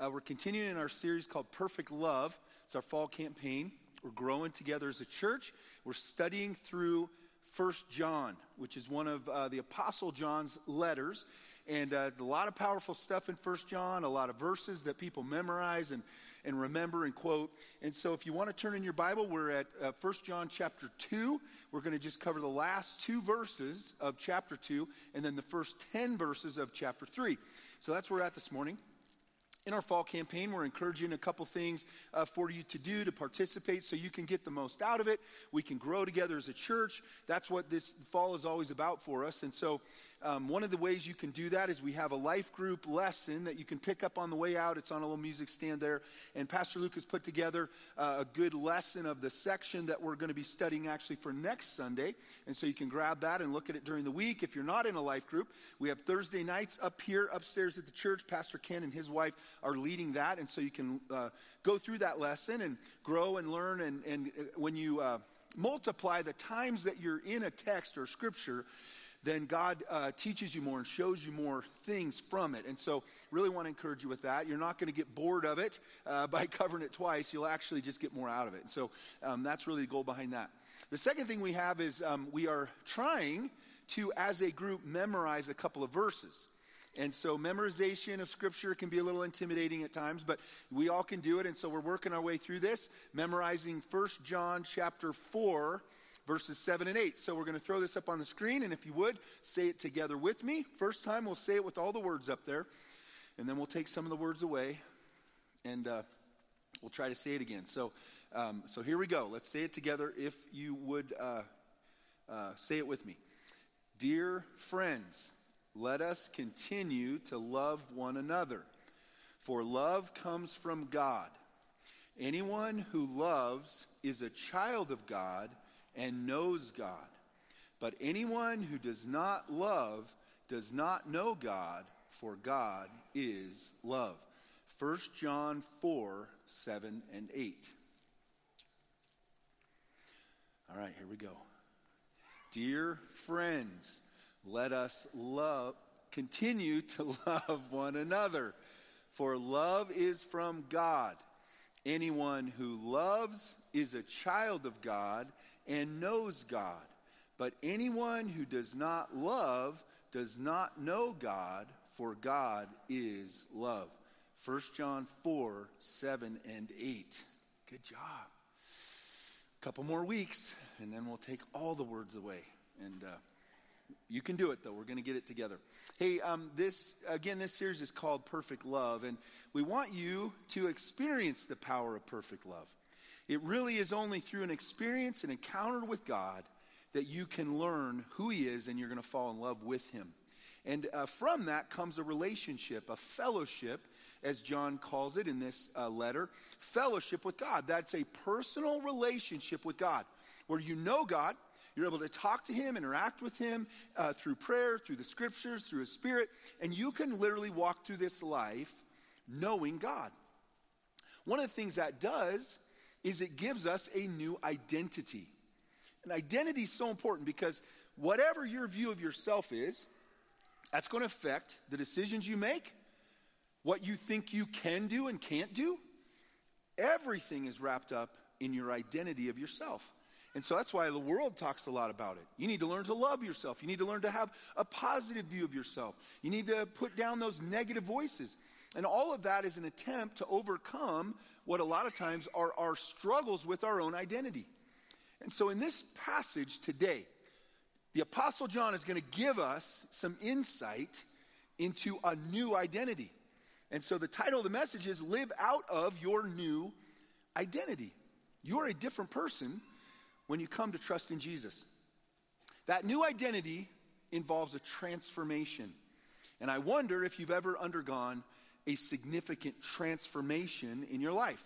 Uh, we're continuing in our series called Perfect Love. It's our fall campaign. We're growing together as a church. We're studying through First John, which is one of uh, the Apostle John's letters. And uh, a lot of powerful stuff in First John, a lot of verses that people memorize and, and remember and quote. And so if you want to turn in your Bible, we're at uh, 1 John chapter 2. We're going to just cover the last two verses of chapter 2 and then the first 10 verses of chapter 3. So that's where we're at this morning in our fall campaign, we're encouraging a couple things uh, for you to do to participate so you can get the most out of it. We can grow together as a church. That's what this fall is always about for us. And so, um, one of the ways you can do that is we have a life group lesson that you can pick up on the way out. It's on a little music stand there. And Pastor Luke has put together uh, a good lesson of the section that we're going to be studying actually for next Sunday. And so you can grab that and look at it during the week. If you're not in a life group, we have Thursday nights up here upstairs at the church. Pastor Ken and his wife are leading that. And so you can uh, go through that lesson and grow and learn. And, and uh, when you uh, multiply the times that you're in a text or scripture, then God uh, teaches you more and shows you more things from it. And so, really want to encourage you with that. You're not going to get bored of it uh, by covering it twice. You'll actually just get more out of it. And so, um, that's really the goal behind that. The second thing we have is um, we are trying to, as a group, memorize a couple of verses. And so memorization of scripture can be a little intimidating at times, but we all can do it. And so we're working our way through this, memorizing First John chapter 4, verses 7 and 8. So we're going to throw this up on the screen, and if you would, say it together with me. First time, we'll say it with all the words up there, and then we'll take some of the words away, and uh, we'll try to say it again. So, um, so here we go. Let's say it together if you would uh, uh, say it with me. Dear friends, let us continue to love one another, for love comes from God. Anyone who loves is a child of God and knows God. But anyone who does not love does not know God, for God is love. 1 John 4 7 and 8. All right, here we go. Dear friends, let us love, continue to love one another, for love is from God. Anyone who loves is a child of God and knows God. But anyone who does not love does not know God, for God is love. 1 John 4 7 and 8. Good job. A couple more weeks, and then we'll take all the words away. And uh, you can do it, though. We're going to get it together. Hey, um, this, again, this series is called Perfect Love, and we want you to experience the power of perfect love. It really is only through an experience, an encounter with God, that you can learn who He is and you're going to fall in love with Him. And uh, from that comes a relationship, a fellowship, as John calls it in this uh, letter fellowship with God. That's a personal relationship with God where you know God, you're able to talk to him, interact with him uh, through prayer, through the scriptures, through his spirit, and you can literally walk through this life knowing God. One of the things that does is it gives us a new identity. And identity is so important because whatever your view of yourself is, that's going to affect the decisions you make, what you think you can do and can't do. Everything is wrapped up in your identity of yourself. And so that's why the world talks a lot about it. You need to learn to love yourself. You need to learn to have a positive view of yourself. You need to put down those negative voices. And all of that is an attempt to overcome what a lot of times are our struggles with our own identity. And so in this passage today, the Apostle John is going to give us some insight into a new identity. And so the title of the message is Live Out of Your New Identity. You're a different person when you come to trust in Jesus. That new identity involves a transformation. And I wonder if you've ever undergone a significant transformation in your life.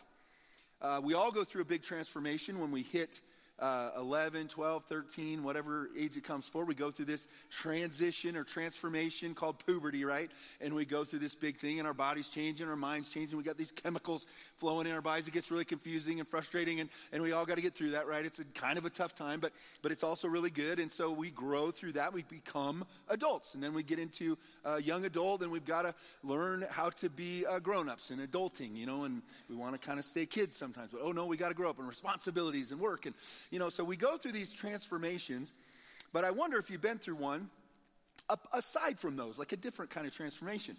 Uh, we all go through a big transformation when we hit uh, 11, 12, 13, whatever age it comes for, we go through this transition or transformation called puberty, right? And we go through this big thing, and our body's changing, our mind's changing. We got these chemicals flowing in our bodies. It gets really confusing and frustrating, and, and we all got to get through that, right? It's a kind of a tough time, but, but it's also really good. And so we grow through that. We become adults. And then we get into uh, young adult, and we've got to learn how to be uh, grown ups and adulting, you know, and we want to kind of stay kids sometimes. But oh no, we got to grow up and responsibilities and work. And, you know, so we go through these transformations. But I wonder if you've been through one aside from those, like a different kind of transformation.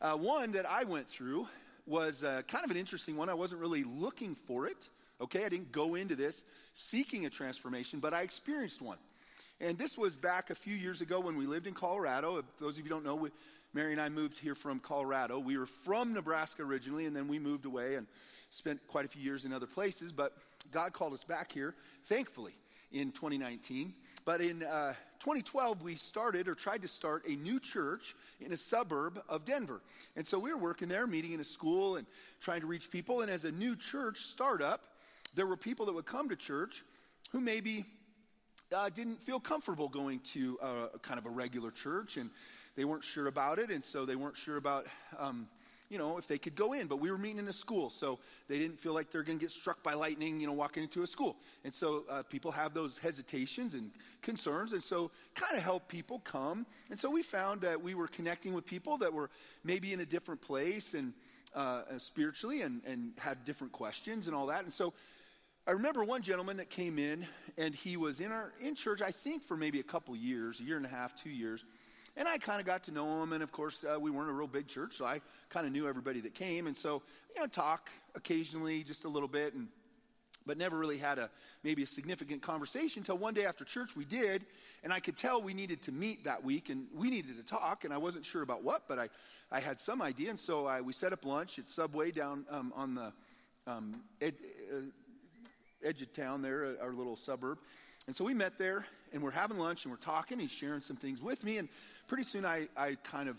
Uh, one that I went through was uh, kind of an interesting one. I wasn't really looking for it. Okay, I didn't go into this seeking a transformation, but I experienced one. And this was back a few years ago when we lived in Colorado. If those of you don't know, we, Mary and I moved here from Colorado. We were from Nebraska originally, and then we moved away and spent quite a few years in other places. But God called us back here, thankfully, in 2019. But in uh, 2012, we started or tried to start a new church in a suburb of Denver. And so we were working there, meeting in a school and trying to reach people. And as a new church startup, there were people that would come to church who maybe uh, didn't feel comfortable going to a, kind of a regular church and they weren't sure about it. And so they weren't sure about. Um, you know, if they could go in. But we were meeting in a school, so they didn't feel like they're going to get struck by lightning, you know, walking into a school. And so uh, people have those hesitations and concerns, and so kind of help people come. And so we found that we were connecting with people that were maybe in a different place and uh, spiritually and, and had different questions and all that. And so I remember one gentleman that came in, and he was in our in church, I think, for maybe a couple years, a year and a half, two years. And I kind of got to know him, and of course, uh, we weren't a real big church, so I kind of knew everybody that came. And so, you know, talk occasionally, just a little bit, and but never really had a maybe a significant conversation until one day after church we did and i could tell we needed to meet that week and we needed to talk and i wasn't sure about what but i, I had some idea and so I, we set up lunch at subway down um, on the um, ed, uh, edge of town there our little suburb and so we met there and we're having lunch and we're talking he's sharing some things with me and pretty soon I, I kind of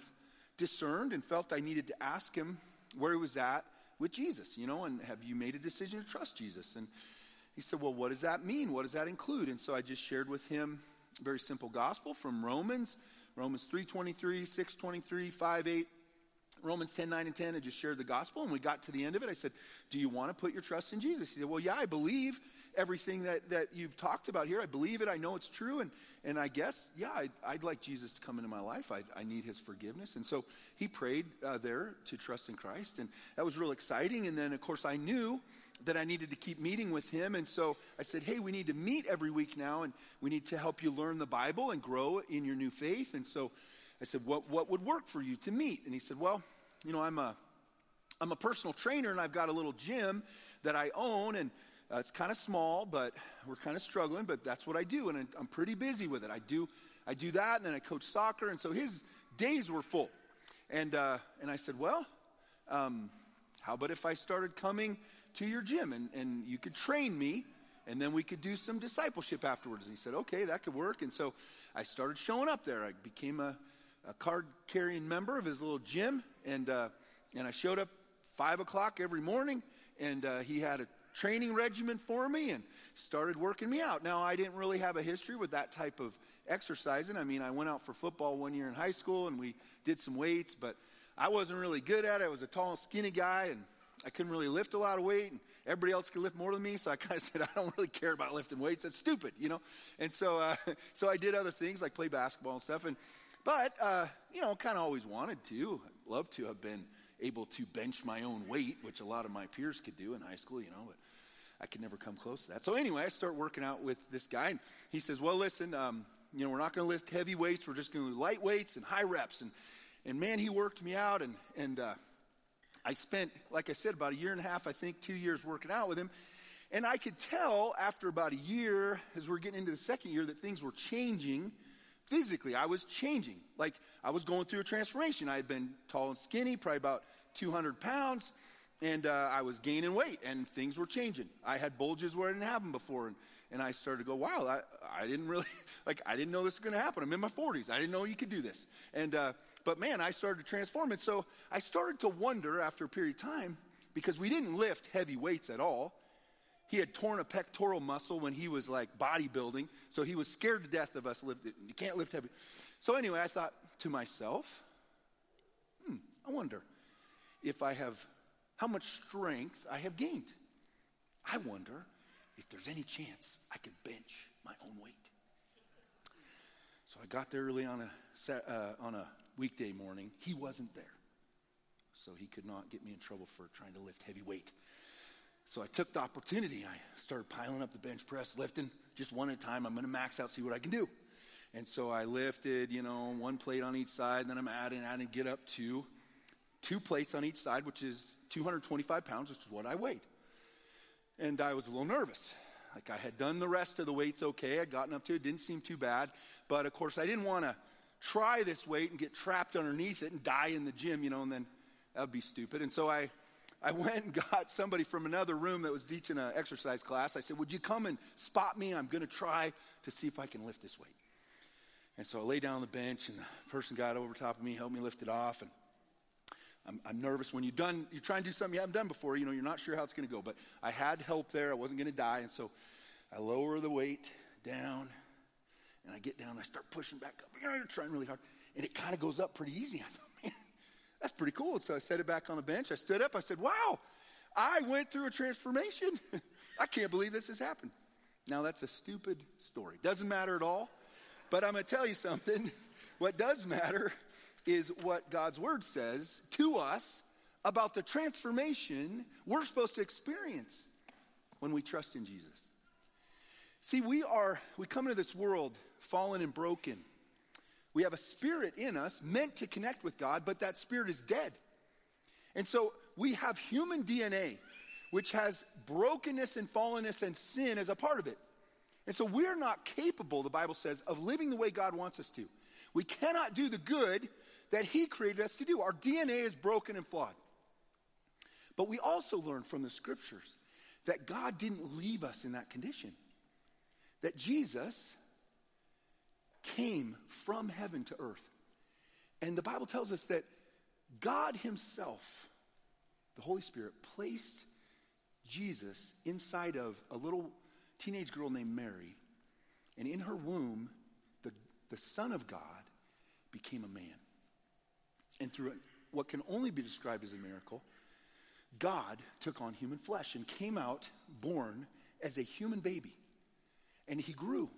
discerned and felt I needed to ask him where he was at with Jesus, you know, and have you made a decision to trust Jesus? And he said, Well, what does that mean? What does that include? And so I just shared with him a very simple gospel from Romans, Romans 3.23, 6.23, 5, 8, Romans 10, 9, and 10. I just shared the gospel, and we got to the end of it. I said, Do you want to put your trust in Jesus? He said, Well, yeah, I believe everything that, that you've talked about here. I believe it. I know it's true. And, and I guess, yeah, I'd, I'd like Jesus to come into my life. I, I need his forgiveness. And so he prayed uh, there to trust in Christ. And that was real exciting. And then, of course, I knew that I needed to keep meeting with him. And so I said, hey, we need to meet every week now. And we need to help you learn the Bible and grow in your new faith. And so I said, what, what would work for you to meet? And he said, well, you know, I'm a, I'm a personal trainer and I've got a little gym that I own. And uh, it's kind of small, but we're kind of struggling, but that's what I do, and I'm pretty busy with it. I do, I do that, and then I coach soccer, and so his days were full. And, uh, and I said, well, um, how about if I started coming to your gym and, and you could train me and then we could do some discipleship afterwards. And he said, okay, that could work. And so I started showing up there. I became a, a card carrying member of his little gym. And, uh, and I showed up five o'clock every morning. And uh, he had a training regimen for me and started working me out. Now, I didn't really have a history with that type of exercising. I mean, I went out for football one year in high school and we did some weights, but I wasn't really good at it. I was a tall, skinny guy and I couldn't really lift a lot of weight, and everybody else could lift more than me. So I kind of said, I don't really care about lifting weights. That's stupid, you know. And so, uh, so I did other things like play basketball and stuff. And but uh, you know, kind of always wanted to, love to have been able to bench my own weight, which a lot of my peers could do in high school, you know. But I could never come close to that. So anyway, I start working out with this guy, and he says, "Well, listen, um, you know, we're not going to lift heavy weights. We're just going to do light weights and high reps." And and man, he worked me out, and and uh, I spent, like I said, about a year and a half, I think, two years working out with him. And I could tell after about a year, as we're getting into the second year, that things were changing physically. I was changing. Like I was going through a transformation. I had been tall and skinny, probably about 200 pounds and uh, I was gaining weight, and things were changing. I had bulges where I didn't have them before, and, and I started to go, wow, I, I didn't really, like, I didn't know this was going to happen. I'm in my 40s. I didn't know you could do this. And, uh, but man, I started to transform. And so I started to wonder after a period of time, because we didn't lift heavy weights at all, He had torn a pectoral muscle when he was like bodybuilding, so he was scared to death of us lifting. You can't lift heavy. So anyway, I thought to myself, hmm, I wonder if I have, how much strength I have gained. I wonder if there's any chance I could bench my own weight. So I got there early on a, uh, on a weekday morning. He wasn't there. So he could not get me in trouble for trying to lift heavy weight. So I took the opportunity. I started piling up the bench press, lifting just one at a time. I'm going to max out, see what I can do. And so I lifted, you know, one plate on each side, then I'm adding, adding, get up to two plates on each side, which is 225 pounds, which is what I weighed. And I was a little nervous. Like I had done the rest of the weights okay. I'd gotten up to it, didn't seem too bad. But of course, I didn't want to try this weight and get trapped underneath it and die in the gym, you know, and then that would be stupid. And so I, I went and got somebody from another room that was teaching an exercise class. I said, Would you come and spot me? I'm going to try to see if I can lift this weight. And so I lay down on the bench, and the person got over top of me, helped me lift it off. And I'm, I'm, nervous when you've done, you try and do something you haven't done before, you know, you're not sure how it's going to go. But I had help there. I wasn't going to die. And so I lower the weight down and I get down. And I start pushing back up. You know, you're trying really hard. And it kind of goes up pretty easy. I thought, man, that's pretty cool. And so I set it back on the bench. I stood up. I said, wow, I went through a transformation. I can't believe this has happened. Now, that's a stupid story. Doesn't matter at all. But I'm going to tell you something. What does matter is what God's word says to us about the transformation we're supposed to experience when we trust in Jesus. See, we are, we come into this world fallen and broken. We have a spirit in us meant to connect with God, but that spirit is dead. And so we have human DNA, which has brokenness and fallenness and sin as a part of it. And so we're not capable, the Bible says, of living the way God wants us to. We cannot do the good that He created us to do. Our DNA is broken and flawed. But we also learn from the scriptures that God didn't leave us in that condition, that Jesus came from heaven to earth. And the Bible tells us that God Himself, the Holy Spirit, placed Jesus inside of a little teenage girl named Mary. And in her womb, the, the Son of God became a man. And through what can only be described as a miracle, God took on human flesh and came out born as a human baby. And he grew.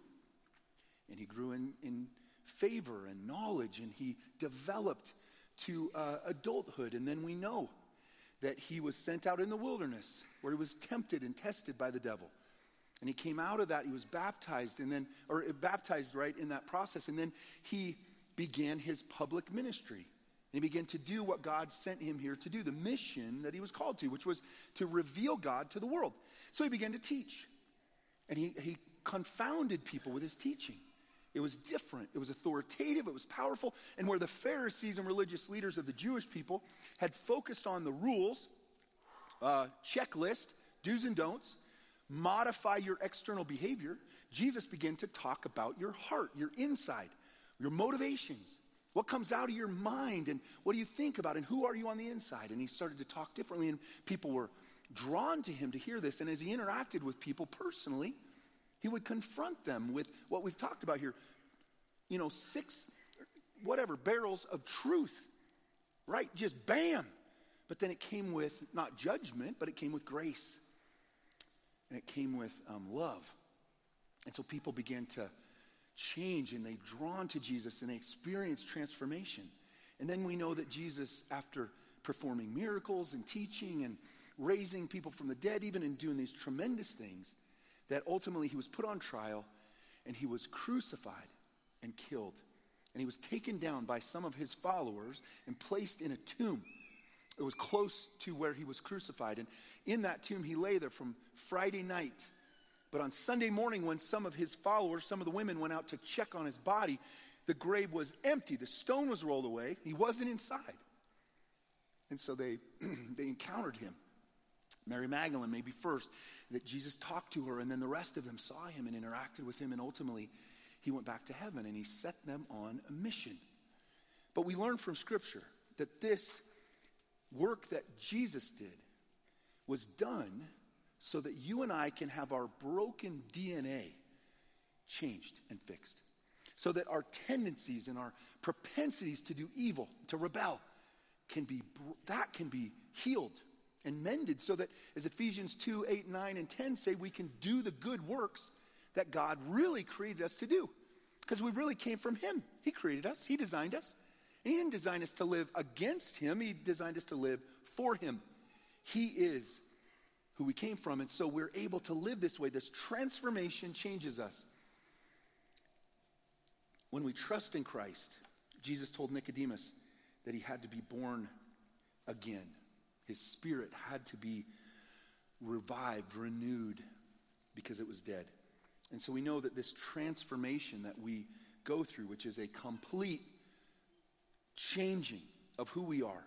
And he grew in, in favor and knowledge, and he developed to uh, adulthood. And then we know that he was sent out in the wilderness where he was tempted and tested by the devil. And he came out of that, he was baptized, and then, or baptized right in that process. And then he began his public ministry. And he began to do what God sent him here to do, the mission that he was called to, which was to reveal God to the world. So he began to teach. And he, he confounded people with his teaching. It was different, it was authoritative, it was powerful. And where the Pharisees and religious leaders of the Jewish people had focused on the rules, uh, checklist, do's and don'ts, modify your external behavior, Jesus began to talk about your heart, your inside, your motivations what comes out of your mind and what do you think about and who are you on the inside? And he started to talk differently and people were drawn to him to hear this. And as he interacted with people personally, he would confront them with what we've talked about here. You know, six, whatever, barrels of truth, right? Just bam. But then it came with not judgment, but it came with grace. And it came with um, love. And so people began to change and they drawn to Jesus and they experience transformation. And then we know that Jesus, after performing miracles and teaching and raising people from the dead, even in doing these tremendous things, that ultimately he was put on trial and he was crucified and killed. And he was taken down by some of his followers and placed in a tomb. It was close to where he was crucified. And in that tomb, he lay there from Friday night but on Sunday morning, when some of his followers, some of the women went out to check on his body, the grave was empty. The stone was rolled away. He wasn't inside. And so they, they encountered him. Mary Magdalene, maybe first, that Jesus talked to her, and then the rest of them saw him and interacted with him, and ultimately he went back to heaven and he set them on a mission. But we learn from Scripture that this work that Jesus did was done so that you and I can have our broken DNA changed and fixed. So that our tendencies and our propensities to do evil, to rebel, can be that can be healed and mended so that as Ephesians 2, 8, 9, and 10 say, we can do the good works that God really created us to do. Because we really came from Him. He created us, He designed us. And He didn't design us to live against Him, He designed us to live for Him. He is who we came from. And so we're able to live this way. This transformation changes us. When we trust in Christ, Jesus told Nicodemus that he had to be born again. His spirit had to be revived, renewed, because it was dead. And so we know that this transformation that we go through, which is a complete changing of who we are,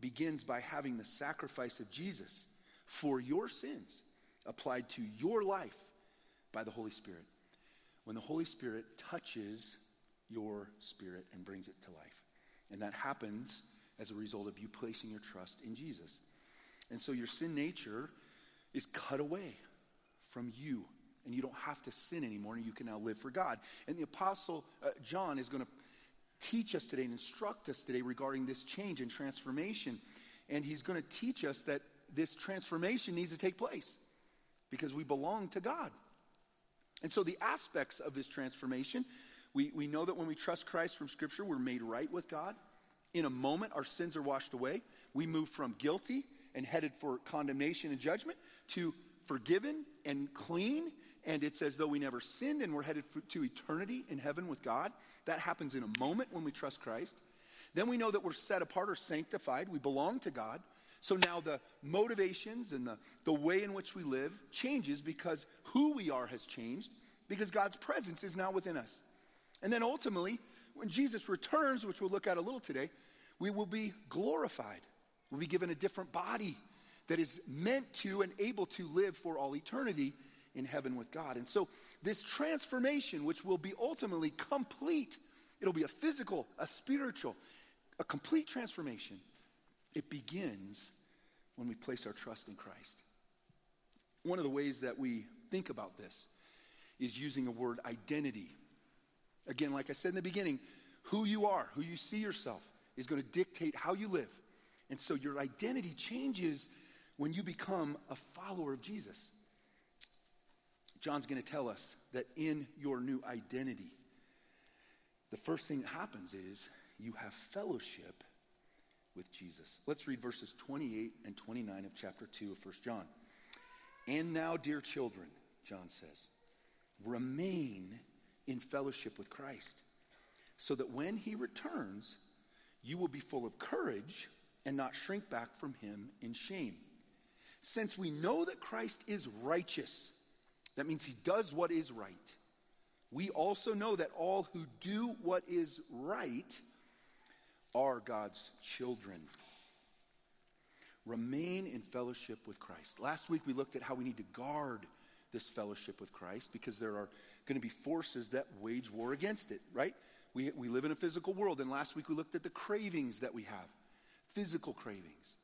begins by having the sacrifice of Jesus for your sins applied to your life by the Holy Spirit. When the Holy Spirit touches your spirit and brings it to life. And that happens as a result of you placing your trust in Jesus. And so your sin nature is cut away from you, and you don't have to sin anymore, and you can now live for God. And the Apostle uh, John is going to teach us today and instruct us today regarding this change and transformation. And he's going to teach us that this transformation needs to take place because we belong to God. And so, the aspects of this transformation, we, we know that when we trust Christ from Scripture, we're made right with God. In a moment, our sins are washed away. We move from guilty and headed for condemnation and judgment to forgiven and clean. And it's as though we never sinned and we're headed for, to eternity in heaven with God. That happens in a moment when we trust Christ. Then we know that we're set apart or sanctified. We belong to God. So now the motivations and the, the way in which we live changes because who we are has changed, because God's presence is now within us. And then ultimately, when Jesus returns, which we'll look at a little today, we will be glorified. We'll be given a different body that is meant to and able to live for all eternity in heaven with God. And so, this transformation, which will be ultimately complete, it'll be a physical, a spiritual, a complete transformation. It begins when we place our trust in Christ. One of the ways that we think about this is using a word identity. Again, like I said in the beginning, who you are, who you see yourself, is going to dictate how you live. And so your identity changes when you become a follower of Jesus. John's going to tell us that in your new identity, the first thing that happens is you have fellowship with Jesus. Let's read verses 28 and 29 of chapter 2 of 1 John. And now, dear children, John says, remain in fellowship with Christ, so that when he returns, you will be full of courage and not shrink back from him in shame. Since we know that Christ is righteous, that means he does what is right. We also know that all who do what is right are God's children. Remain in fellowship with Christ. Last week we looked at how we need to guard this fellowship with Christ because there are going to be forces that wage war against it, right? We, we live in a physical world, and last week we looked at the cravings that we have physical cravings.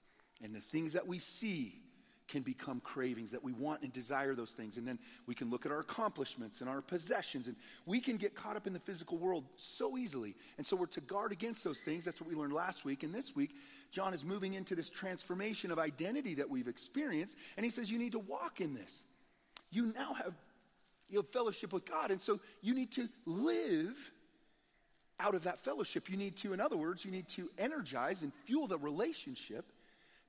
And the things that we see can become cravings that we want and desire those things. And then we can look at our accomplishments and our possessions, and we can get caught up in the physical world so easily. And so we're to guard against those things. That's what we learned last week. And this week, John is moving into this transformation of identity that we've experienced. And he says, You need to walk in this. You now have you have fellowship with God. And so you need to live out of that fellowship. You need to, in other words, you need to energize and fuel the relationship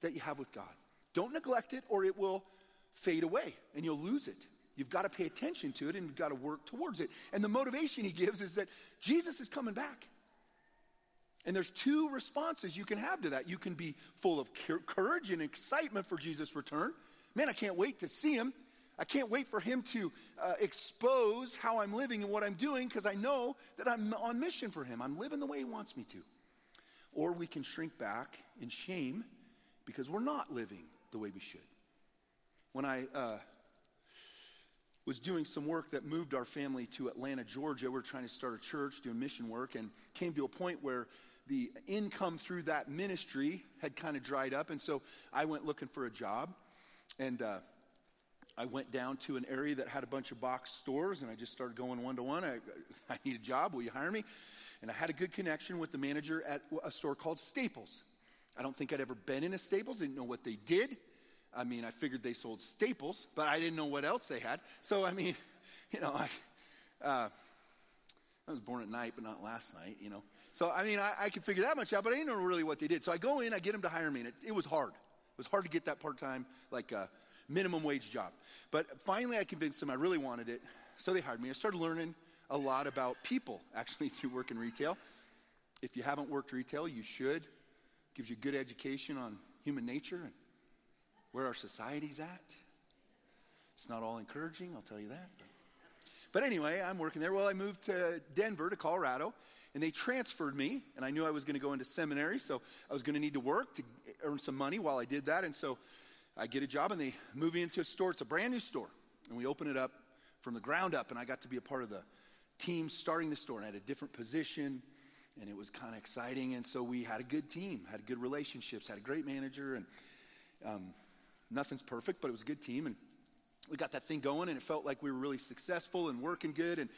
that you have with God. Don't neglect it or it will fade away and you'll lose it. You've got to pay attention to it and you've got to work towards it. And the motivation he gives is that Jesus is coming back. And there's two responses you can have to that. You can be full of courage and excitement for Jesus' return. Man, I can't wait to see him. I can't wait for him to uh, expose how I'm living and what I'm doing because I know that I'm on mission for him. I'm living the way he wants me to. Or we can shrink back in shame because we're not living the way we should. When I uh, was doing some work that moved our family to Atlanta, Georgia, we were trying to start a church, doing mission work, and came to a point where the income through that ministry had kind of dried up. And so I went looking for a job. And uh, I went down to an area that had a bunch of box stores and I just started going one to one. I, I need a job. Will you hire me? And I had a good connection with the manager at a store called Staples. I don't think I'd ever been in a Staples, didn't know what they did. I mean, I figured they sold staples, but I didn't know what else they had. So, I mean, you know, I, uh, I was born at night, but not last night, you know. So, I mean, I, I could figure that much out, but I didn't know really what they did. So I go in, I get them to hire me, and it, it was hard. It was hard to get that part time, like uh, minimum wage job. But finally, I convinced them I really wanted it. So they hired me. I started learning a lot about people, actually, through working retail. If you haven't worked retail, you should. Gives you a good education on human nature and where our society's at. It's not all encouraging, I'll tell you that. But, but anyway, I'm working there. Well, I moved to Denver, to Colorado, and they transferred me, and I knew I was going to go into seminary, so I was going to need to work to earn some money while I did that. And so I get a job, and they move me into a store. It's a brand new store, and we open it up from the ground up, and I got to be a part of the team starting the store, and I had a different position, and it was kind of exciting. And so we had a good team, had good relationships, had a great manager, and um, nothing's perfect, but it was a good team. And we got that thing going, and it felt like we were really successful and working good. And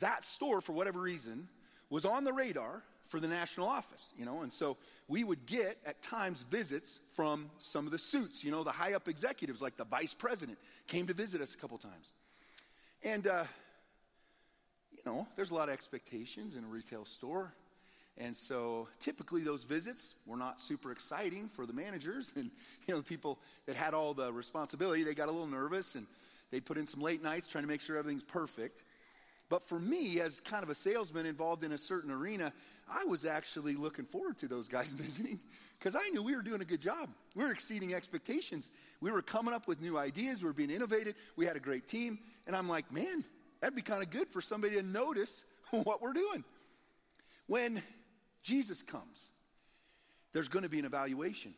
that store, for whatever reason, was on the radar for the national office, you know, and so we would get at times visits from some of the suits, you know, the high up executives, like the vice president, came to visit us a couple times. And, uh, you know, there's a lot of expectations in a retail store. And so typically those visits were not super exciting for the managers and you know the people that had all the responsibility. They got a little nervous and they put in some late nights trying to make sure everything's perfect. But for me, as kind of a salesman involved in a certain arena, I was actually looking forward to those guys visiting because I knew we were doing a good job. We were exceeding expectations. We were coming up with new ideas. We were being innovative. We had a great team. And I'm like, man, that'd be kind of good for somebody to notice what we're doing. When Jesus comes, there's going to be an evaluation.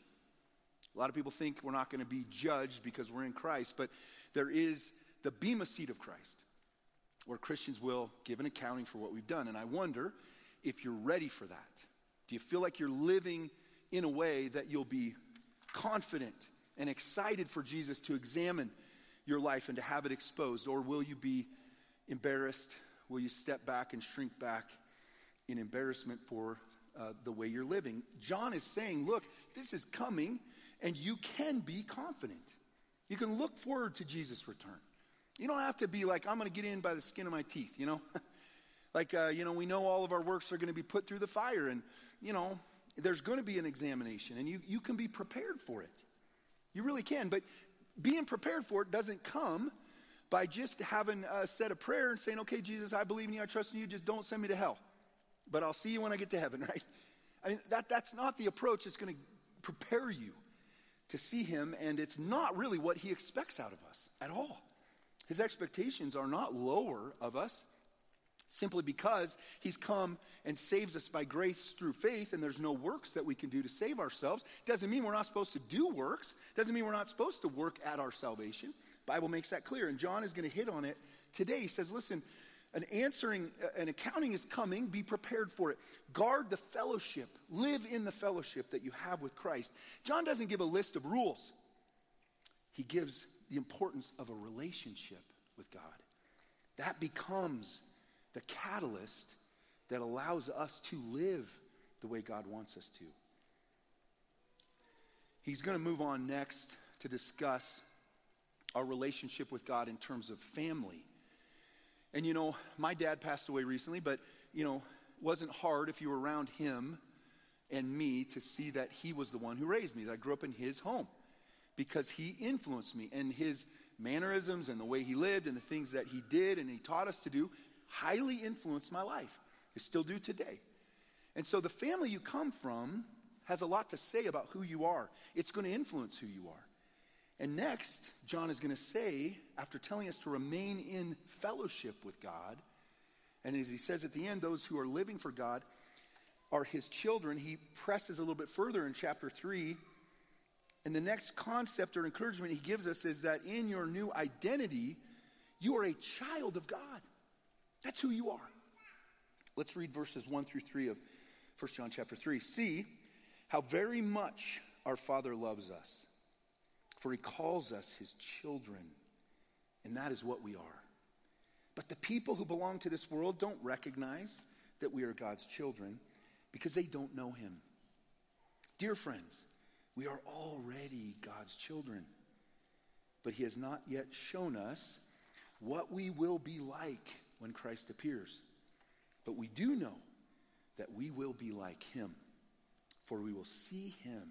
A lot of people think we're not going to be judged because we're in Christ, but there is the Bema seat of Christ where Christians will give an accounting for what we've done. And I wonder if you're ready for that. Do you feel like you're living in a way that you'll be confident and excited for Jesus to examine your life and to have it exposed? Or will you be embarrassed? Will you step back and shrink back in embarrassment for uh, the way you're living. John is saying, look, this is coming, and you can be confident. You can look forward to Jesus' return. You don't have to be like, I'm going to get in by the skin of my teeth, you know? like, uh, you know, we know all of our works are going to be put through the fire, and, you know, there's going to be an examination, and you, you can be prepared for it. You really can. But being prepared for it doesn't come by just having said a set of prayer and saying, okay, Jesus, I believe in you, I trust in you, just don't send me to hell but I'll see you when I get to heaven, right? I mean, that, that's not the approach that's going to prepare you to see him, and it's not really what he expects out of us at all. His expectations are not lower of us simply because he's come and saves us by grace through faith and there's no works that we can do to save ourselves doesn't mean we're not supposed to do works doesn't mean we're not supposed to work at our salvation bible makes that clear and john is going to hit on it today he says listen an answering, uh, an accounting is coming. Be prepared for it. Guard the fellowship. Live in the fellowship that you have with Christ. John doesn't give a list of rules, he gives the importance of a relationship with God. That becomes the catalyst that allows us to live the way God wants us to. He's going to move on next to discuss our relationship with God in terms of family and you know, my dad passed away recently, but you know, it wasn't hard if you were around him and me to see that he was the one who raised me, that I grew up in his home because he influenced me and his mannerisms and the way he lived and the things that he did and he taught us to do highly influenced my life. They still do today. And so the family you come from has a lot to say about who you are. It's going to influence who you are. And next, John is going to say, after telling us to remain in fellowship with God, and as he says at the end, those who are living for God are his children, he presses a little bit further in chapter 3. And the next concept or encouragement he gives us is that in your new identity, you are a child of God. That's who you are. Let's read verses 1 through 3 of 1 John chapter 3. See how very much our Father loves us for he calls us his children. And that is what we are. But the people who belong to this world don't recognize that we are God's children because they don't know Him. Dear friends, we are already God's children, but He has not yet shown us what we will be like when Christ appears. But we do know that we will be like Him, for we will see Him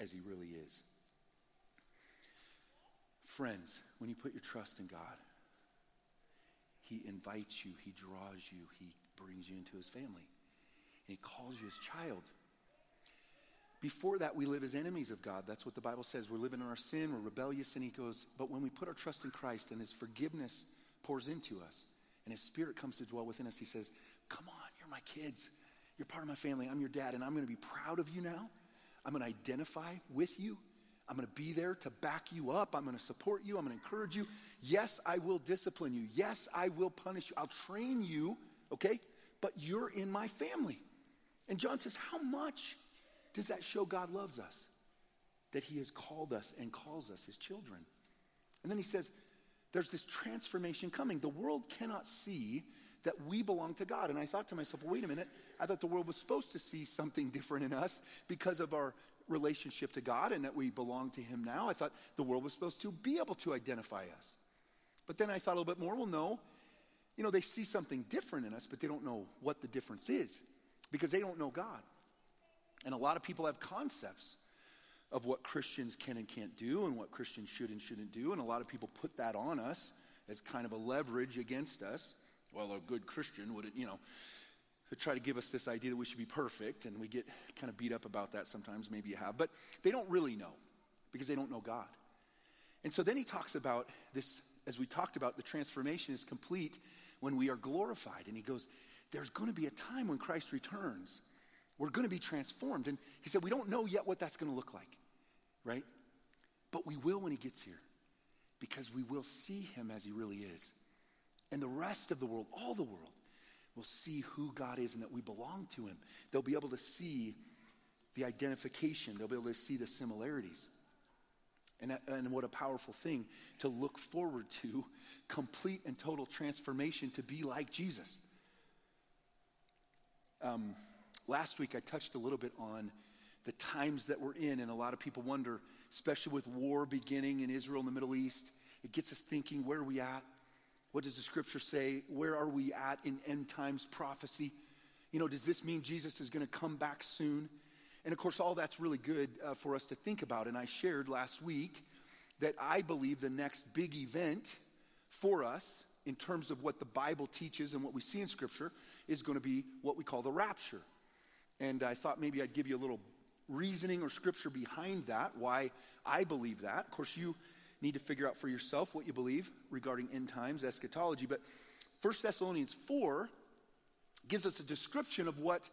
as He really is. Friends, when you put your trust in God, He invites you, He draws you, He brings you into His family, and He calls you His child. Before that, we live as enemies of God. That's what the Bible says. We're living in our sin, we're rebellious, and He goes, but when we put our trust in Christ and His forgiveness pours into us, and His Spirit comes to dwell within us, He says, Come on, you're my kids. You're part of my family. I'm your dad, and I'm going to be proud of you now. I'm going to identify with you. I'm going to be there to back you up. I'm going to support you. I'm going to encourage you. Yes, I will discipline you. Yes, I will punish you. I'll train you, okay? But you're in my family. And John says, How much does that show God loves us? That he has called us and calls us his children. And then he says, There's this transformation coming. The world cannot see that we belong to God. And I thought to myself, well, wait a minute. I thought the world was supposed to see something different in us because of our relationship to God and that we belong to Him now. I thought the world was supposed to be able to identify us. But then I thought a little bit more, well, no. You know, they see something different in us, but they don't know what the difference is because they don't know God. And a lot of people have concepts of what Christians can and can't do and what Christians should and shouldn't do. And a lot of people put that on us as kind of a leverage against us. Well, a good Christian wouldn't, you know, to try to give us this idea that we should be perfect, and we get kind of beat up about that sometimes, maybe you have. But they don't really know because they don't know God. And so then he talks about this, as we talked about, the transformation is complete when we are glorified. And he goes, There's going to be a time when Christ returns. We're going to be transformed. And he said, We don't know yet what that's going to look like, right? But we will when he gets here because we will see him as he really is. And the rest of the world, all the world, will see who God is and that we belong to Him. They'll be able to see the identification, they'll be able to see the similarities. And, that, and what a powerful thing to look forward to complete and total transformation to be like Jesus. Um, last week, I touched a little bit on the times that we're in, and a lot of people wonder, especially with war beginning in Israel and the Middle East, it gets us thinking where are we at? What does the scripture say? Where are we at in end times prophecy? You know, does this mean Jesus is going to come back soon? And of course, all that's really good uh, for us to think about. And I shared last week that I believe the next big event for us, in terms of what the Bible teaches and what we see in Scripture, is going to be what we call the rapture. And I thought maybe I'd give you a little reasoning or scripture behind that, why I believe that. Of course, you need to figure out for yourself what you believe regarding end times, eschatology. But 1 Thessalonians 4 gives us a description of what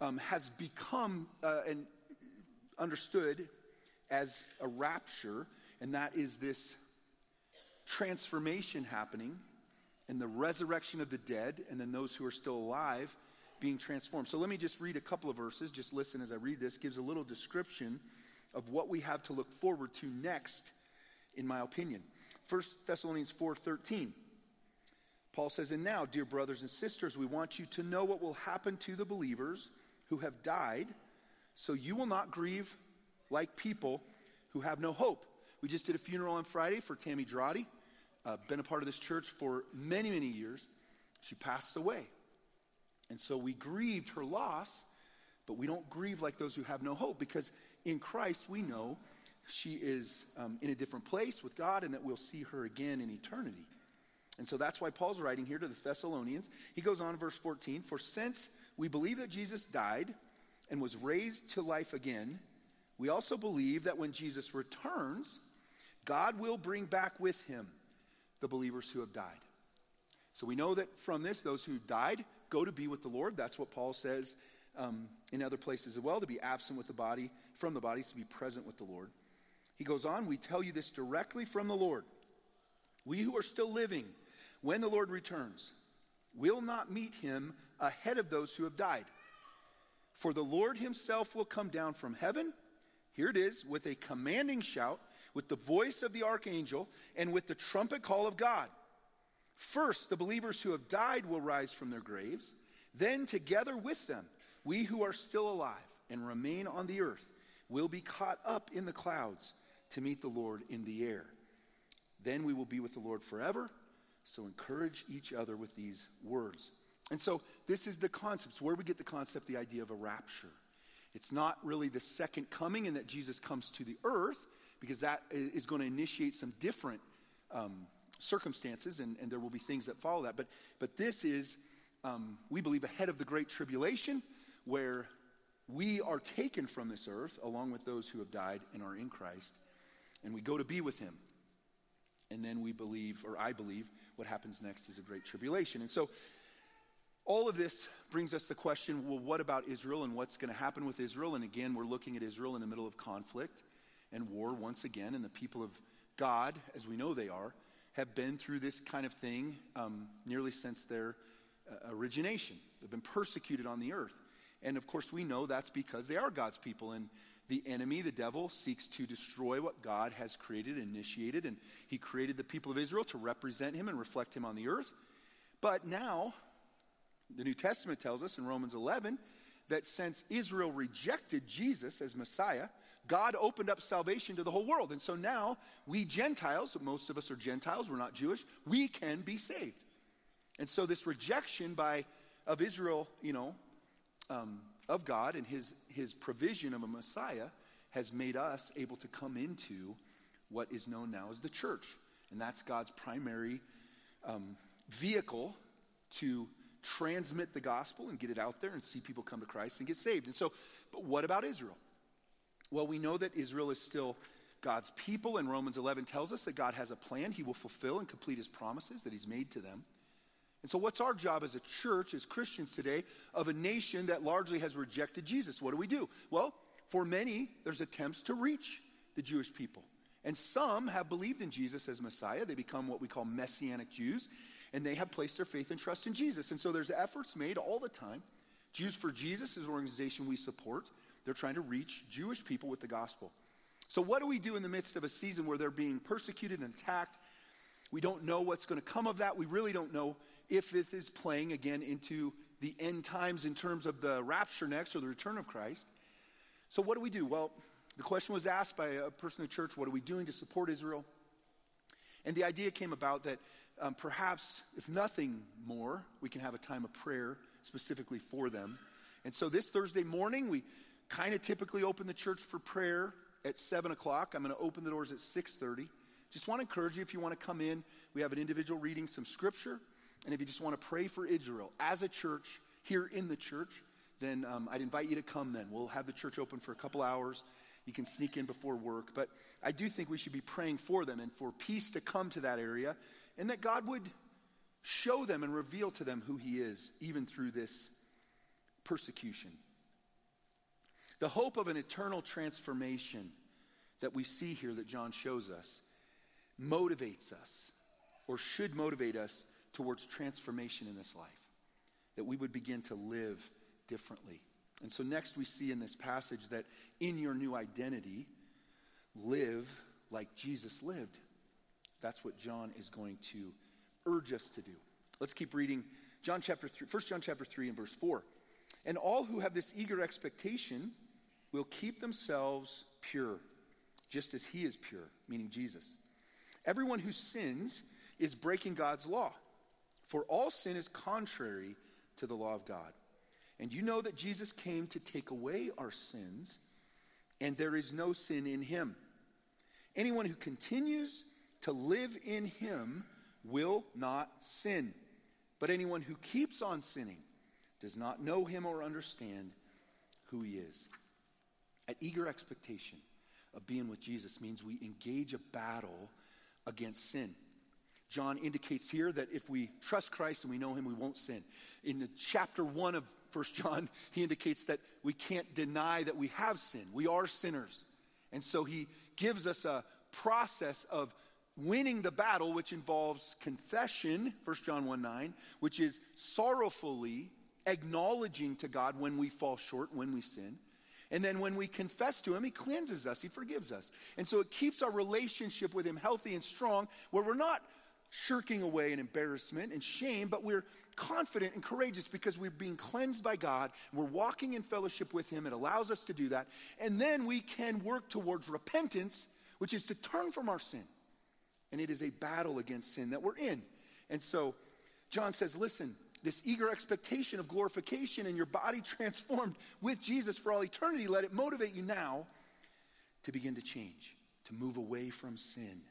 um, has become uh, and understood as a rapture, and that is this transformation happening and the resurrection of the dead, and then those who are still alive being transformed. So let me just read a couple of verses. Just listen as I read this. Gives a little description of what we have to look forward to next in my opinion. 1 Thessalonians 4:13. Paul says, "And now, dear brothers and sisters, we want you to know what will happen to the believers who have died, so you will not grieve like people who have no hope." We just did a funeral on Friday for Tammy Drotty. Uh, been a part of this church for many, many years. She passed away. And so we grieved her loss, but we don't grieve like those who have no hope because in Christ we know she is um, in a different place with God and that we'll see her again in eternity. And so that's why Paul's writing here to the Thessalonians. He goes on, verse 14 For since we believe that Jesus died and was raised to life again, we also believe that when Jesus returns, God will bring back with him the believers who have died. So we know that from this, those who died go to be with the Lord. That's what Paul says um, in other places as well to be absent with the body, from the bodies, to be present with the Lord. He goes on, we tell you this directly from the Lord. We who are still living, when the Lord returns, will not meet him ahead of those who have died. For the Lord himself will come down from heaven, here it is, with a commanding shout, with the voice of the archangel and with the trumpet call of God. First, the believers who have died will rise from their graves. Then, together with them, we who are still alive and remain on the earth will be caught up in the clouds to meet the Lord in the air. Then we will be with the Lord forever. So encourage each other with these words. And so this is the concept. It's where we get the concept, the idea of a rapture. It's not really the second coming and that Jesus comes to the earth, because that is going to initiate some different um, circumstances, and, and, there will be things that follow that. But, but this is, um, we believe, ahead of the Great Tribulation, where we are taken from this earth along with those who have died and are in Christ, and we go to be with him. And then we believe, or I believe, what happens next is a great tribulation. And so all of this brings us the question well, what about Israel and what's going to happen with Israel? And again, we're looking at Israel in the middle of conflict and war once again. And the people of God, as we know they are, have been through this kind of thing um, nearly since their uh, origination. They've been persecuted on the earth. And of course, we know that's because they are God's people. And the enemy, the devil, seeks to destroy what God has created, and initiated. And he created the people of Israel to represent him and reflect him on the earth. But now, the New Testament tells us in Romans 11 that since Israel rejected Jesus as Messiah, God opened up salvation to the whole world. And so now we Gentiles, most of us are Gentiles, we're not Jewish, we can be saved. And so this rejection by of Israel, you know, um, of God and his, his provision of a Messiah has made us able to come into what is known now as the church. And that's God's primary um, vehicle to transmit the gospel and get it out there and see people come to Christ and get saved. And so, but what about Israel? Well, we know that Israel is still God's people, and Romans 11 tells us that God has a plan. He will fulfill and complete his promises that he's made to them. And so, what's our job as a church, as Christians today, of a nation that largely has rejected Jesus? What do we do? Well, for many, there's attempts to reach the Jewish people. And some have believed in Jesus as Messiah. They become what we call Messianic Jews and they have placed their faith and trust in Jesus. And so there's efforts made all the time. Jews for Jesus is an organization we support. They're trying to reach Jewish people with the gospel. So, what do we do in the midst of a season where they're being persecuted and attacked? We don't know what's going to come of that. We really don't know if this is playing again into the end times in terms of the rapture next or the return of Christ. So, what do we do? Well, the question was asked by a person in the church what are we doing to support Israel? And the idea came about that um, perhaps, if nothing more, we can have a time of prayer specifically for them. And so this Thursday morning, we kind of typically open the church for prayer at 7 o'clock. I'm going to open the doors at 6.30. Just want to encourage you, if you want to come in, we have an individual reading some scripture. And if you just want to pray for Israel as a church, here in the church, then um, I'd invite you to come then. We'll have the church open for a couple hours. You can sneak in before work. But I do think we should be praying for them and for peace to come to that area and that God would show them and reveal to them who He is, even through this persecution. The hope of an eternal transformation that we see here that John shows us motivates us, or should motivate us, towards transformation in this life, that we would begin to live differently. And so, next, we see in this passage that in your new identity, live like Jesus lived. That's what John is going to urge us to do. Let's keep reading John chapter 3, 1 John chapter 3 and verse 4. And all who have this eager expectation will keep themselves pure, just as he is pure, meaning Jesus. Everyone who sins is breaking God's law, for all sin is contrary to the law of God. And you know that Jesus came to take away our sins, and there is no sin in him. Anyone who continues to live in him will not sin. But anyone who keeps on sinning does not know him or understand who he is. An eager expectation of being with Jesus means we engage a battle against sin. John indicates here that if we trust Christ and we know him, we won't sin. In the chapter 1 of First John, he indicates that we can't deny that we have sin. We are sinners. And so he gives us a process of winning the battle, which involves confession, 1 John 1 9, which is sorrowfully acknowledging to God when we fall short, when we sin. And then when we confess to him, he cleanses us, he forgives us. And so it keeps our relationship with him healthy and strong, where we're not shirking away in embarrassment and shame, but we're confident and courageous because we're being cleansed by God. We're walking in fellowship with him. It allows us to do that. And then we can work towards repentance, which is to turn from our sin. And it is a battle against sin that we're in. And so John says, listen, this eager expectation of glorification and your body transformed with Jesus for all eternity, let it motivate you now to begin to change, to move away from sin.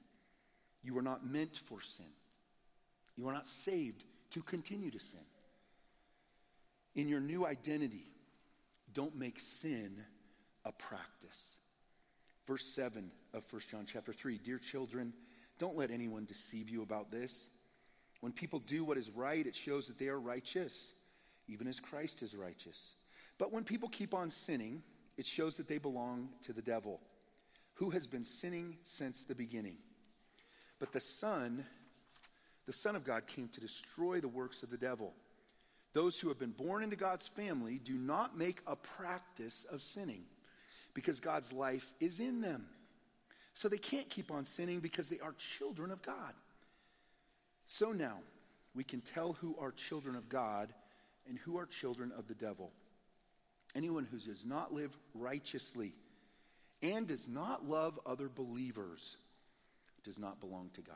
You are not meant for sin. You are not saved to continue to sin. In your new identity, don't make sin a practice. Verse 7 of 1 John chapter 3 Dear children, don't let anyone deceive you about this. When people do what is right, it shows that they are righteous, even as Christ is righteous. But when people keep on sinning, it shows that they belong to the devil, who has been sinning since the beginning. But the Son, the Son of God, came to destroy the works of the devil. Those who have been born into God's family do not make a practice of sinning because God's life is in them. So they can't keep on sinning because they are children of God. So now we can tell who are children of God and who are children of the devil. Anyone who does not live righteously and does not love other believers does not belong to God.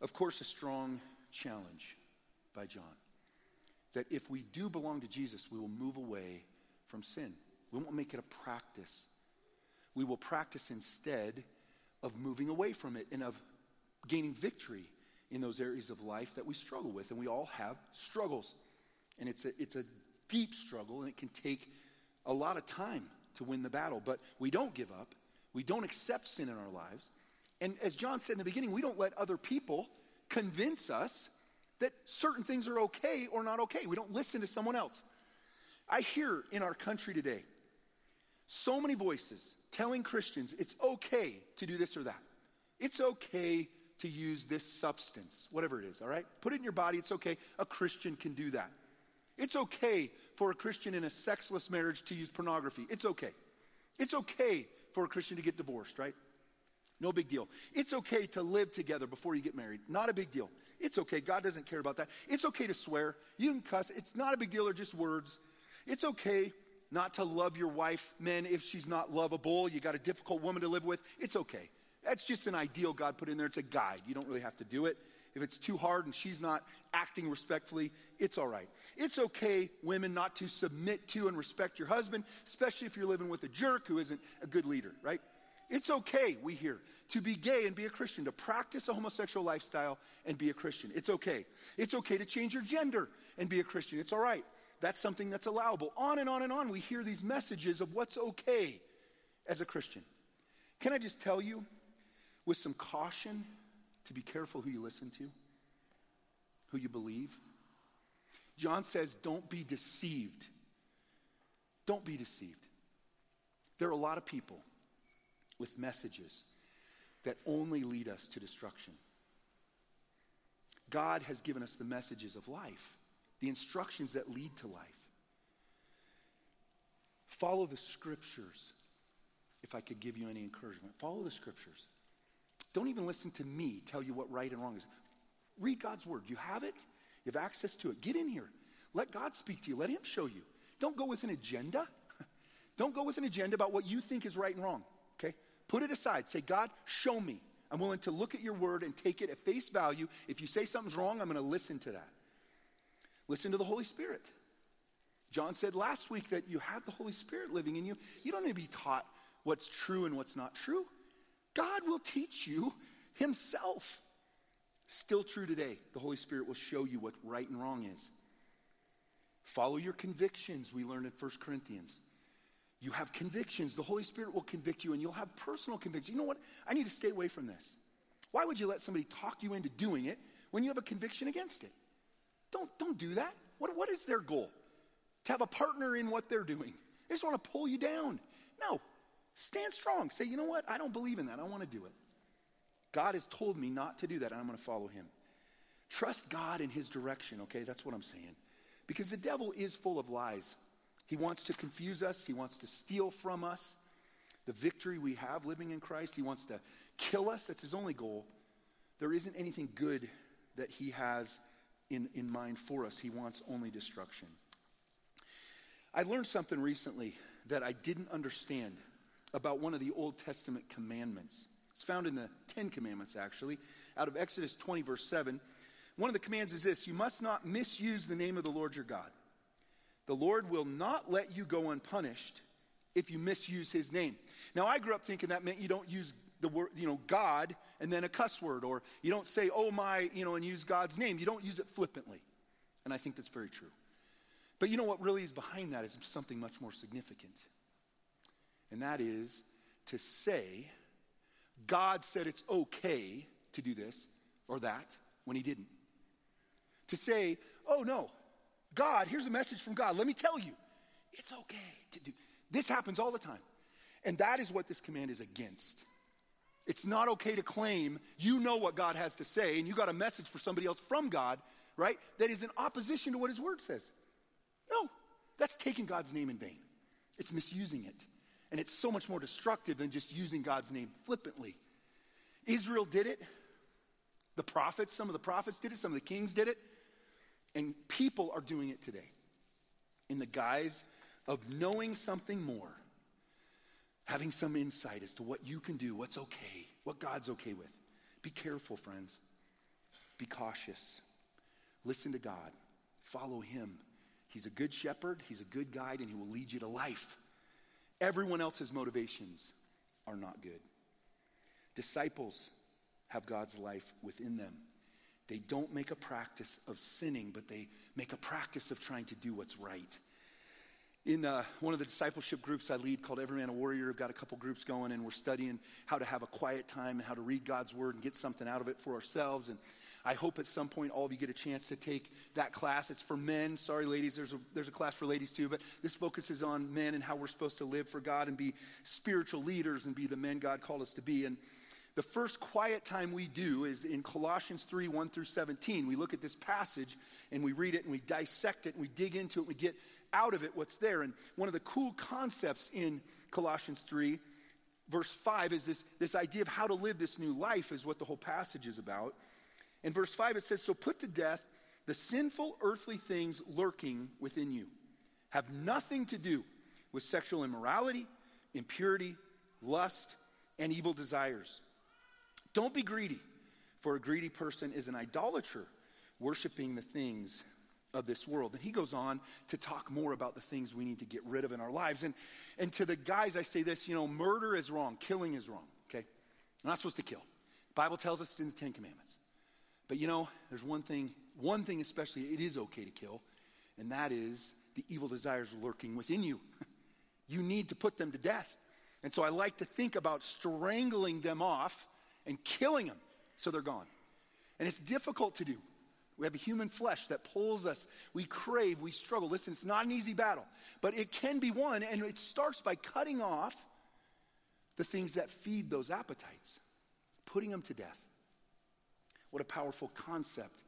Of course, a strong challenge by John that if we do belong to Jesus, we will move away from sin. We won't make it a practice. We will practice instead of moving away from it and of gaining victory in those areas of life that we struggle with. And we all have struggles. And it's a, it's a deep struggle, and it can take a lot of time to win the battle. But we don't give up, we don't accept sin in our lives. And as John said in the beginning, we don't let other people convince us that certain things are okay or not okay. We don't listen to someone else. I hear in our country today so many voices telling Christians it's okay to do this or that. It's okay to use this substance, whatever it is, all right? Put it in your body, it's okay. A Christian can do that. It's okay for a Christian in a sexless marriage to use pornography. It's okay. It's okay for a Christian to get divorced, right? No big deal. It's okay to live together before you get married. Not a big deal. It's okay. God doesn't care about that. It's okay to swear. You can cuss. It's not a big deal. They're just words. It's okay not to love your wife, men, if she's not lovable. You got a difficult woman to live with. It's okay. That's just an ideal God put in there. It's a guide. You don't really have to do it. If it's too hard and she's not acting respectfully, it's all right. It's okay, women, not to submit to and respect your husband, especially if you're living with a jerk who isn't a good leader, right? It's okay, we hear, to be gay and be a Christian, to practice a homosexual lifestyle and be a Christian. It's okay. It's okay to change your gender and be a Christian. It's all right. That's something that's allowable. On and on and on, we hear these messages of what's okay as a Christian. Can I just tell you, with some caution, to be careful who you listen to, who you believe? John says, don't be deceived. Don't be deceived. There are a lot of people with messages that only lead us to destruction. God has given us the messages of life, the instructions that lead to life. Follow the scriptures, if I could give you any encouragement. Follow the scriptures. Don't even listen to me tell you what right and wrong is. Read God's word. You have it, you have access to it. Get in here. Let God speak to you, let Him show you. Don't go with an agenda. Don't go with an agenda about what you think is right and wrong. Put it aside. Say, God, show me. I'm willing to look at your word and take it at face value. If you say something's wrong, I'm going to listen to that. Listen to the Holy Spirit. John said last week that you have the Holy Spirit living in you. You don't need to be taught what's true and what's not true. God will teach you Himself. Still true today. The Holy Spirit will show you what right and wrong is. Follow your convictions, we learned in 1 Corinthians. You have convictions. The Holy Spirit will convict you, and you'll have personal convictions. You know what? I need to stay away from this. Why would you let somebody talk you into doing it when you have a conviction against it? Don't, don't do that. What, what is their goal? To have a partner in what they're doing. They just want to pull you down. No. Stand strong. Say, you know what? I don't believe in that. I want to do it. God has told me not to do that, and I'm going to follow him. Trust God in his direction, okay? That's what I'm saying. Because the devil is full of lies He wants to confuse us, He wants to steal from us the victory we have living in Christ. He wants to kill us, that's His only goal. There isn't anything good that He has in, in mind for us, He wants only destruction. I learned something recently that I didn't understand about one of the Old Testament commandments. It's found in the Ten Commandments, actually, out of Exodus 20, verse 7. One of the commands is this You must not misuse the name of the Lord your God. The Lord will not let you go unpunished if you misuse his name. Now, I grew up thinking that meant you don't use the word, you know, God and then a cuss word, or you don't say, oh my, you know, and use God's name. You don't use it flippantly. And I think that's very true. But you know what really is behind that is something much more significant. And that is to say, God said it's okay to do this or that when he didn't. To say, oh no, God, here's a message from God. Let me tell you, it's okay to do. This happens all the time. And that is what this command is against. It's not okay to claim you know what God has to say and you got a message for somebody else from God, right? That is in opposition to what his word says. No, that's taking God's name in vain. It's misusing it. And it's so much more destructive than just using God's name flippantly. Israel did it. The prophets, some of the prophets did it, some of the kings did it. And people are doing it today in the guise of knowing something more, having some insight as to what you can do, what's okay, what God's okay with. Be careful, friends. Be cautious. Listen to God. Follow Him. He's a good shepherd, He's a good guide, and He will lead you to life. Everyone else's motivations are not good. Disciples have God's life within them. They don't make a practice of sinning, but they make a practice of trying to do what's right. In uh, one of the discipleship groups I lead called Every Man a Warrior, I've got a couple groups going, and we're studying how to have a quiet time and how to read God's Word and get something out of it for ourselves. And I hope at some point all of you get a chance to take that class. It's for men. Sorry, ladies, there's a, there's a class for ladies too, but this focuses on men and how we're supposed to live for God and be spiritual leaders and be the men God called us to be. And the first quiet time we do is in Colossians 3 1 through 17. We look at this passage and we read it and we dissect it and we dig into it. And we get out of it what's there. And one of the cool concepts in Colossians 3, verse 5, is this, this idea of how to live this new life, is what the whole passage is about. In verse 5, it says, So put to death the sinful earthly things lurking within you. Have nothing to do with sexual immorality, impurity, lust, and evil desires don't be greedy, for a greedy person is an idolater, worshiping the things of this world. And he goes on to talk more about the things we need to get rid of in our lives. And, and to the guys, I say this you know, murder is wrong, killing is wrong, okay? We're not supposed to kill. The Bible tells us it's in the Ten Commandments. But you know, there's one thing, one thing especially, it is okay to kill, and that is the evil desires lurking within you. you need to put them to death. And so I like to think about strangling them off and killing them so they're gone. And it's difficult to do. We have a human flesh that pulls us. We crave, we struggle. Listen, it's not an easy battle, but it can be won, and it starts by cutting off the things that feed those appetites, putting them to death. What a powerful concept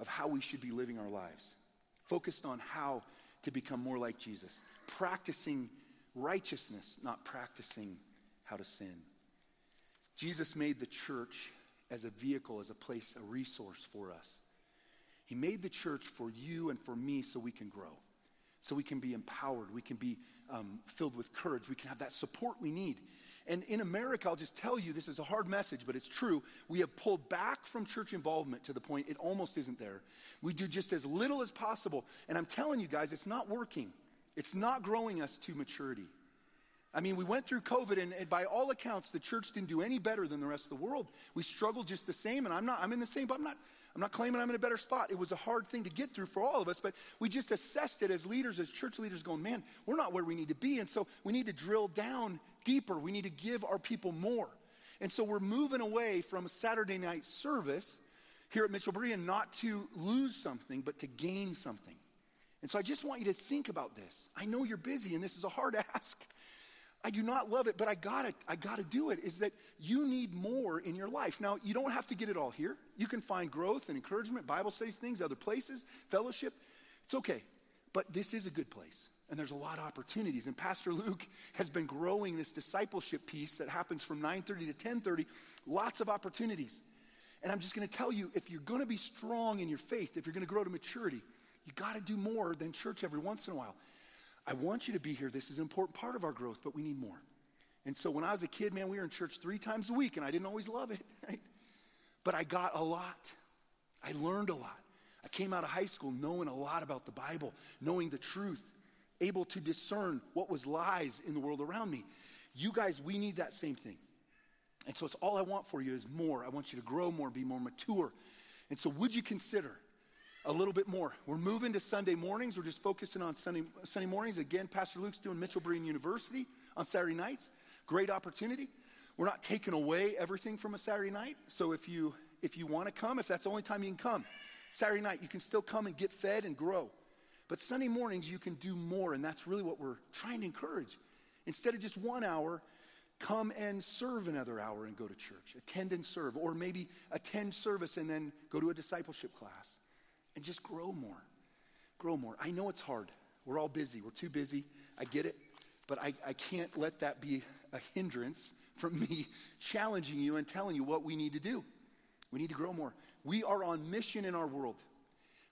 of how we should be living our lives. Focused on how to become more like Jesus, practicing righteousness, not practicing how to sin. Jesus made the church as a vehicle, as a place, a resource for us. He made the church for you and for me so we can grow, so we can be empowered, we can be um, filled with courage, we can have that support we need. And in America, I'll just tell you this is a hard message, but it's true. We have pulled back from church involvement to the point it almost isn't there. We do just as little as possible. And I'm telling you guys, it's not working, it's not growing us to maturity. I mean, we went through COVID, and, and, by all accounts, the church didn't do any better than the rest of the world. We struggled just the same, and I'm not, I'm in the same, but I'm not, I'm not claiming I'm in a better spot. It was a hard thing to get through for all of us, but we just assessed it as leaders, as church leaders, going, man, we're not where we need to be. And so we need to drill down deeper. We need to give our people more. And so we're moving away from Saturday night service here at Mitchell Berean, not to lose something, but to gain something. And so I just want you to think about this. I know you're busy, and this is a hard ask. I do not love it, but I gotta, I gotta do it, is that you need more in your life. Now, you don't have to get it all here. You can find growth and encouragement, Bible studies, things, other places, fellowship. It's okay. But this is a good place. And there's a lot of opportunities. And Pastor Luke has been growing this discipleship piece that happens from 9:30 to 10:30. Lots of opportunities. And I'm just going to tell you if you're going to be strong in your faith, if you're going to grow to maturity, you got to do more than church every once in a while. I want you to be here. This is an important part of our growth, but we need more. And so when I was a kid, man, we were in church three times a week, and I didn't always love it, right? But I got a lot. I learned a lot. I came out of high school knowing a lot about the Bible, knowing the truth, able to discern what was lies in the world around me. You guys, we need that same thing. And so it's all I want for you is more. I want you to grow more, be more mature. And so would you consider a little bit more? We're moving to Sunday mornings. We're just focusing on Sunday, Sunday mornings. Again, Pastor Luke's doing Mitchell Berean University on Saturday nights. Great opportunity. We're not taking away everything from a Saturday night. So if you if you want to come, if that's the only time you can come, Saturday night you can still come and get fed and grow. But Sunday mornings you can do more, and that's really what we're trying to encourage. Instead of just one hour, come and serve another hour and go to church. Attend and serve, or maybe attend service and then go to a discipleship class and just grow more. Grow more. I know it's hard. We're all busy. We're too busy. I get it. But I, I can't let that be a hindrance from me challenging you and telling you what we need to do. We need to grow more. We are on mission in our world.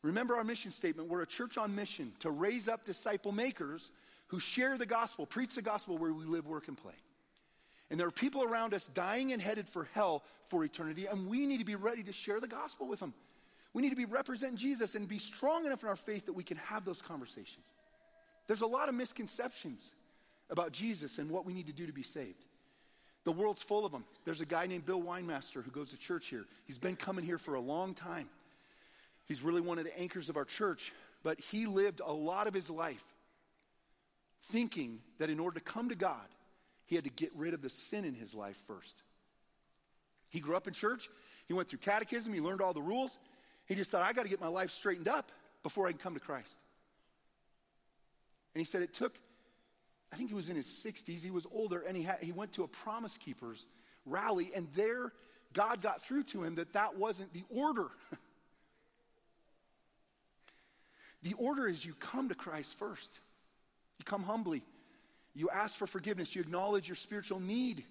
Remember our mission statement. We're a church on mission to raise up disciple makers who share the gospel, preach the gospel where we live, work, and play. And there are people around us dying and headed for hell for eternity, and we need to be ready to share the gospel with them. We need to be representing Jesus and be strong enough in our faith that we can have those conversations. There's a lot of misconceptions about Jesus and what we need to do to be saved. The world's full of them. There's a guy named Bill Winemaster who goes to church here. He's been coming here for a long time. He's really one of the anchors of our church, but he lived a lot of his life thinking that in order to come to God, he had to get rid of the sin in his life first. He grew up in church. He went through catechism. He learned all the rules. He just thought, I got to get my life straightened up before I can come to Christ. And he said it took, I think he was in his 60s. He was older, and he, had, he went to a Promise Keepers rally, and there God got through to him that that wasn't the order. the order is you come to Christ first, you come humbly. You ask for forgiveness. You acknowledge your spiritual need.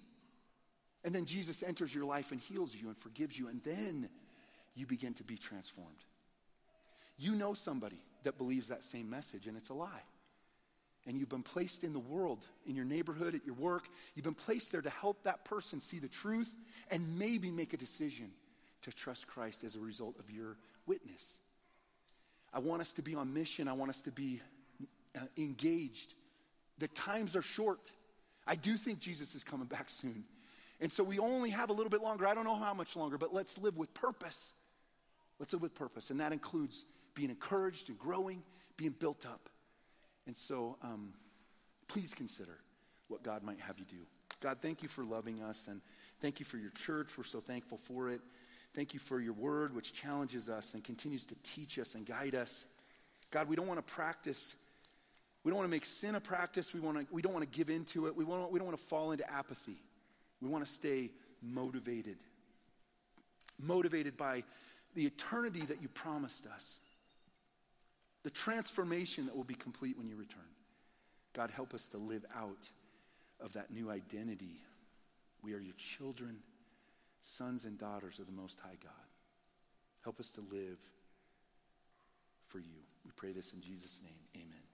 And then Jesus enters your life and heals you and forgives you. And then you begin to be transformed. You know somebody that believes that same message, and it's a lie. And you've been placed in the world, in your neighborhood, at your work. You've been placed there to help that person see the truth and maybe make a decision to trust Christ as a result of your witness. I want us to be on mission. I want us to be uh, engaged the times are short. I do think Jesus is coming back soon. And so we only have a little bit longer. I don't know how much longer, but let's live with purpose. Let's live with purpose. And that includes being encouraged and growing, being built up. And so um, please consider what God might have you do. God, thank you for loving us and thank you for your church. We're so thankful for it. Thank you for your word, which challenges us and continues to teach us and guide us. God, we don't want to practice we don't want to make sin a practice. We, want to, we don't want to give into it. We, want, we don't want to fall into apathy. We want to stay motivated. Motivated by the eternity that you promised us, the transformation that will be complete when you return. God, help us to live out of that new identity. We are your children, sons and daughters of the Most High God. Help us to live for you. We pray this in Jesus' name. Amen.